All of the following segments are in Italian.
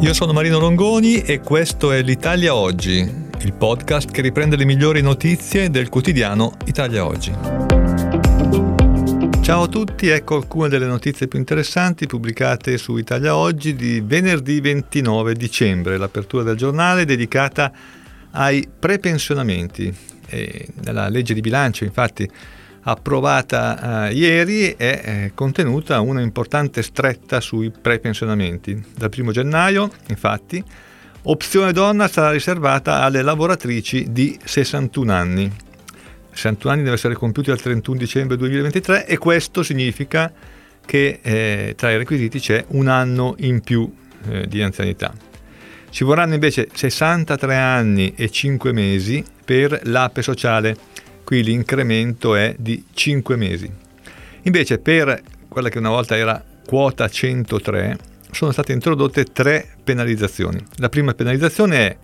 Io sono Marino Longoni e questo è l'Italia Oggi, il podcast che riprende le migliori notizie del quotidiano Italia Oggi. Ciao a tutti, ecco alcune delle notizie più interessanti pubblicate su Italia Oggi di venerdì 29 dicembre, l'apertura del giornale dedicata ai prepensionamenti. E nella legge di bilancio infatti approvata eh, ieri è eh, contenuta una importante stretta sui prepensionamenti. Dal 1 gennaio, infatti, opzione donna sarà riservata alle lavoratrici di 61 anni. 61 anni deve essere compiuti al 31 dicembre 2023 e questo significa che eh, tra i requisiti c'è un anno in più eh, di anzianità. Ci vorranno invece 63 anni e 5 mesi per l'APE sociale qui l'incremento è di 5 mesi. Invece per quella che una volta era quota 103 sono state introdotte tre penalizzazioni. La prima penalizzazione è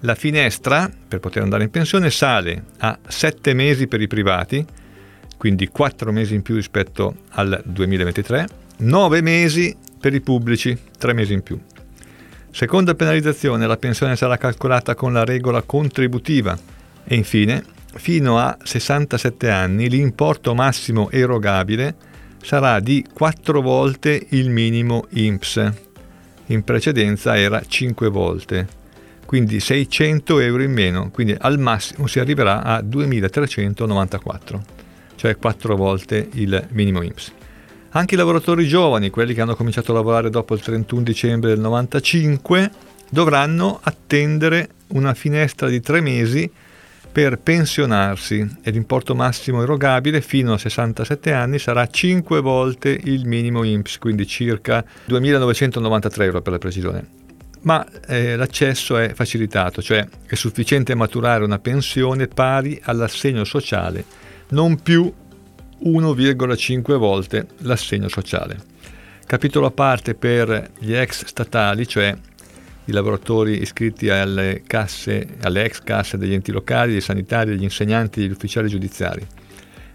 la finestra per poter andare in pensione sale a 7 mesi per i privati, quindi 4 mesi in più rispetto al 2023, 9 mesi per i pubblici, 3 mesi in più. Seconda penalizzazione, la pensione sarà calcolata con la regola contributiva e infine fino a 67 anni l'importo massimo erogabile sarà di 4 volte il minimo INPS. In precedenza era 5 volte, quindi 600 euro in meno, quindi al massimo si arriverà a 2394, cioè 4 volte il minimo INPS. Anche i lavoratori giovani, quelli che hanno cominciato a lavorare dopo il 31 dicembre del 95, dovranno attendere una finestra di 3 mesi per pensionarsi e l'importo massimo erogabile fino a 67 anni sarà 5 volte il minimo INPS, quindi circa 2.993 euro per la precisione. Ma eh, l'accesso è facilitato, cioè è sufficiente maturare una pensione pari all'assegno sociale, non più 1,5 volte l'assegno sociale. Capitolo a parte per gli ex statali, cioè i lavoratori iscritti alle, casse, alle ex casse degli enti locali, dei sanitari, degli insegnanti e degli ufficiali giudiziari.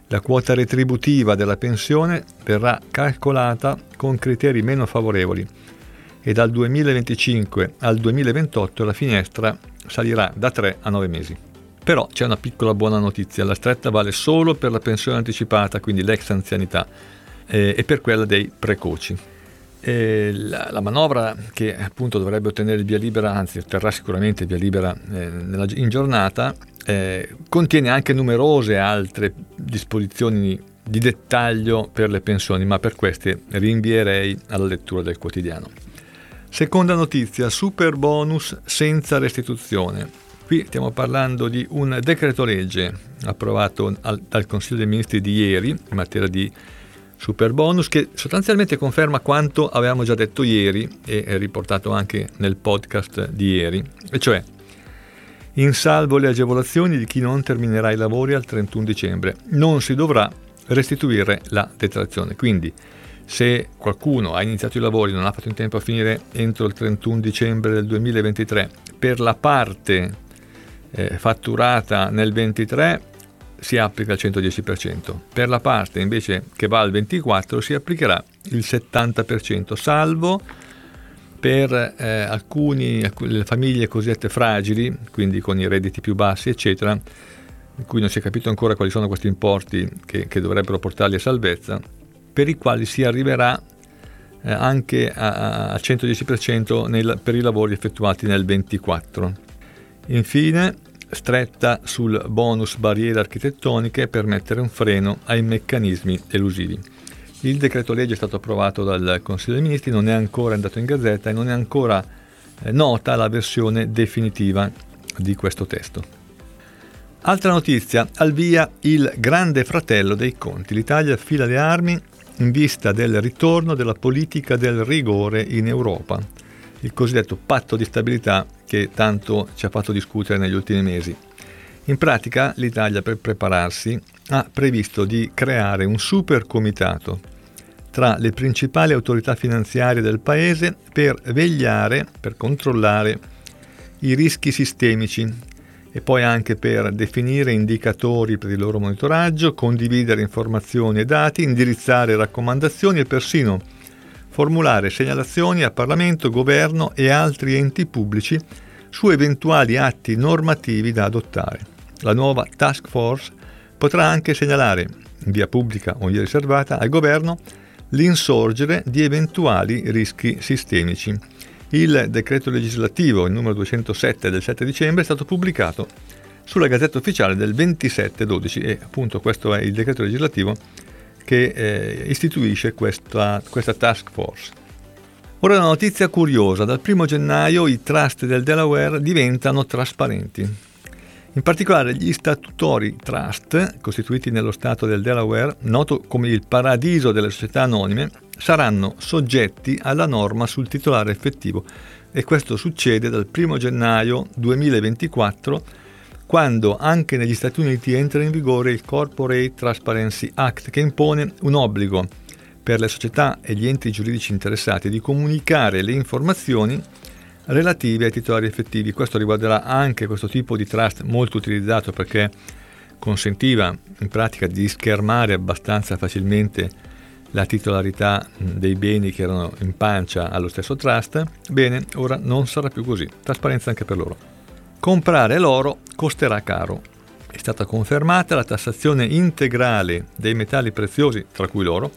La quota retributiva della pensione verrà calcolata con criteri meno favorevoli e dal 2025 al 2028 la finestra salirà da 3 a 9 mesi. Però c'è una piccola buona notizia, la stretta vale solo per la pensione anticipata, quindi l'ex anzianità, eh, e per quella dei precoci. La, la, manovra che appunto dovrebbe ottenere via libera, anzi otterrà sicuramente via libera eh, nella, in giornata, eh, contiene anche numerose altre disposizioni di dettaglio per le pensioni, ma per queste rinvierei alla lettura del quotidiano. Seconda notizia, super bonus senza restituzione. Qui stiamo parlando di un decreto legge approvato al, dal Consiglio dei Ministri di ieri in materia di super bonus che sostanzialmente conferma quanto avevamo già detto ieri e riportato anche nel podcast di ieri, e cioè in salvo le agevolazioni di chi non terminerà i lavori al 31 dicembre, non si dovrà restituire la detrazione. Quindi se qualcuno ha iniziato i lavori e non ha fatto in tempo a finire entro il 31 dicembre del 2023 per la parte eh, fatturata nel 23 si applica il 110%, per la parte invece che va al 24% si applicherà il 70%, salvo per eh, alcune famiglie cosiddette fragili, quindi con i redditi più bassi, eccetera, in cui non si è capito ancora quali sono questi importi che, che dovrebbero portarli a salvezza, per i quali si arriverà eh, anche al 110% nel, per i lavori effettuati nel 24. Infine, stretta sul bonus barriere architettoniche per mettere un freno ai meccanismi elusivi. Il decreto legge è stato approvato dal Consiglio dei Ministri, non è ancora andato in gazzetta e non è ancora eh, nota la versione definitiva di questo testo. Altra notizia, al via il grande fratello dei conti. L'Italia affila le armi in vista del ritorno della politica del rigore in Europa il cosiddetto patto di stabilità che tanto ci ha fatto discutere negli ultimi mesi. In pratica l'Italia per prepararsi ha previsto di creare un super comitato tra le principali autorità finanziarie del paese per vegliare, per controllare i rischi sistemici e poi anche per definire indicatori per il loro monitoraggio, condividere informazioni e dati, indirizzare raccomandazioni e persino formulare segnalazioni a Parlamento, Governo e altri enti pubblici su eventuali atti normativi da adottare. La nuova task force potrà anche segnalare, in via pubblica o in via riservata, al Governo l'insorgere di eventuali rischi sistemici. Il decreto legislativo, il numero 207 del 7 dicembre, è stato pubblicato sulla Gazzetta Ufficiale del 27-12 e appunto questo è il decreto legislativo che eh, istituisce questa, questa task force. Ora una notizia curiosa, dal 1 gennaio i trust del Delaware diventano trasparenti. In particolare gli statutori trust, costituiti nello Stato del Delaware, noto come il paradiso delle società anonime, saranno soggetti alla norma sul titolare effettivo e questo succede dal 1 gennaio 2024 quando anche negli Stati Uniti entra in vigore il Corporate Transparency Act che impone un obbligo per le società e gli enti giuridici interessati di comunicare le informazioni relative ai titolari effettivi. Questo riguarderà anche questo tipo di trust molto utilizzato perché consentiva in pratica di schermare abbastanza facilmente la titolarità dei beni che erano in pancia allo stesso trust. Bene, ora non sarà più così. Trasparenza anche per loro. Comprare l'oro costerà caro. È stata confermata la tassazione integrale dei metalli preziosi, tra cui l'oro,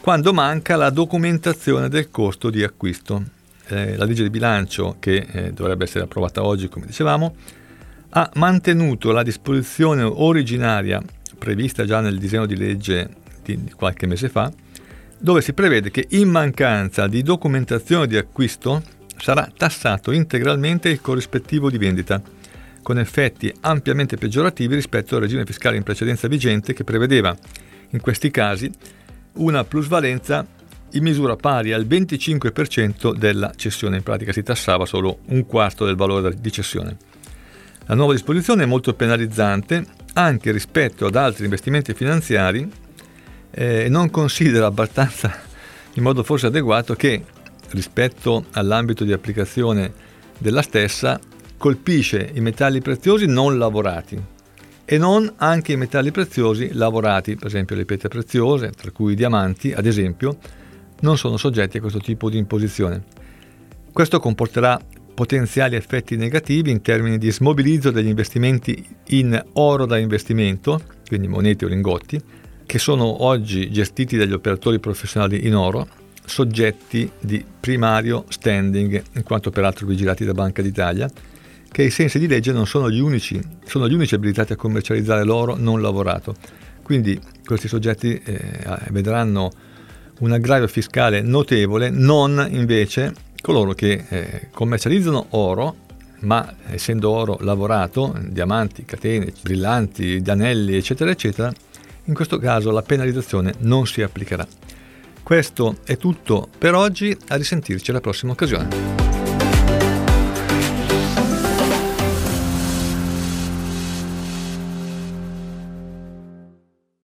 quando manca la documentazione del costo di acquisto. Eh, la legge di bilancio, che eh, dovrebbe essere approvata oggi, come dicevamo, ha mantenuto la disposizione originaria prevista già nel disegno di legge di, qualche mese fa, dove si prevede che in mancanza di documentazione di acquisto sarà tassato integralmente il corrispettivo di vendita, con effetti ampiamente peggiorativi rispetto al regime fiscale in precedenza vigente che prevedeva, in questi casi, una plusvalenza in misura pari al 25% della cessione, in pratica si tassava solo un quarto del valore di cessione. La nuova disposizione è molto penalizzante anche rispetto ad altri investimenti finanziari eh, e non considera abbastanza in modo forse adeguato che rispetto all'ambito di applicazione della stessa colpisce i metalli preziosi non lavorati e non anche i metalli preziosi lavorati, per esempio le pietre preziose, tra cui i diamanti, ad esempio, non sono soggetti a questo tipo di imposizione. Questo comporterà potenziali effetti negativi in termini di smobilizzo degli investimenti in oro da investimento, quindi monete o lingotti, che sono oggi gestiti dagli operatori professionali in oro, soggetti di primario standing, in quanto peraltro vigilati da Banca d'Italia, che ai sensi di legge non sono gli unici, sono gli unici abilitati a commercializzare l'oro non lavorato. Quindi questi soggetti eh, vedranno un aggravio fiscale notevole, non invece coloro che eh, commercializzano oro, ma essendo oro lavorato, diamanti, catene, brillanti, anelli, eccetera, eccetera, in questo caso la penalizzazione non si applicherà. Questo è tutto per oggi, a risentirci alla prossima occasione.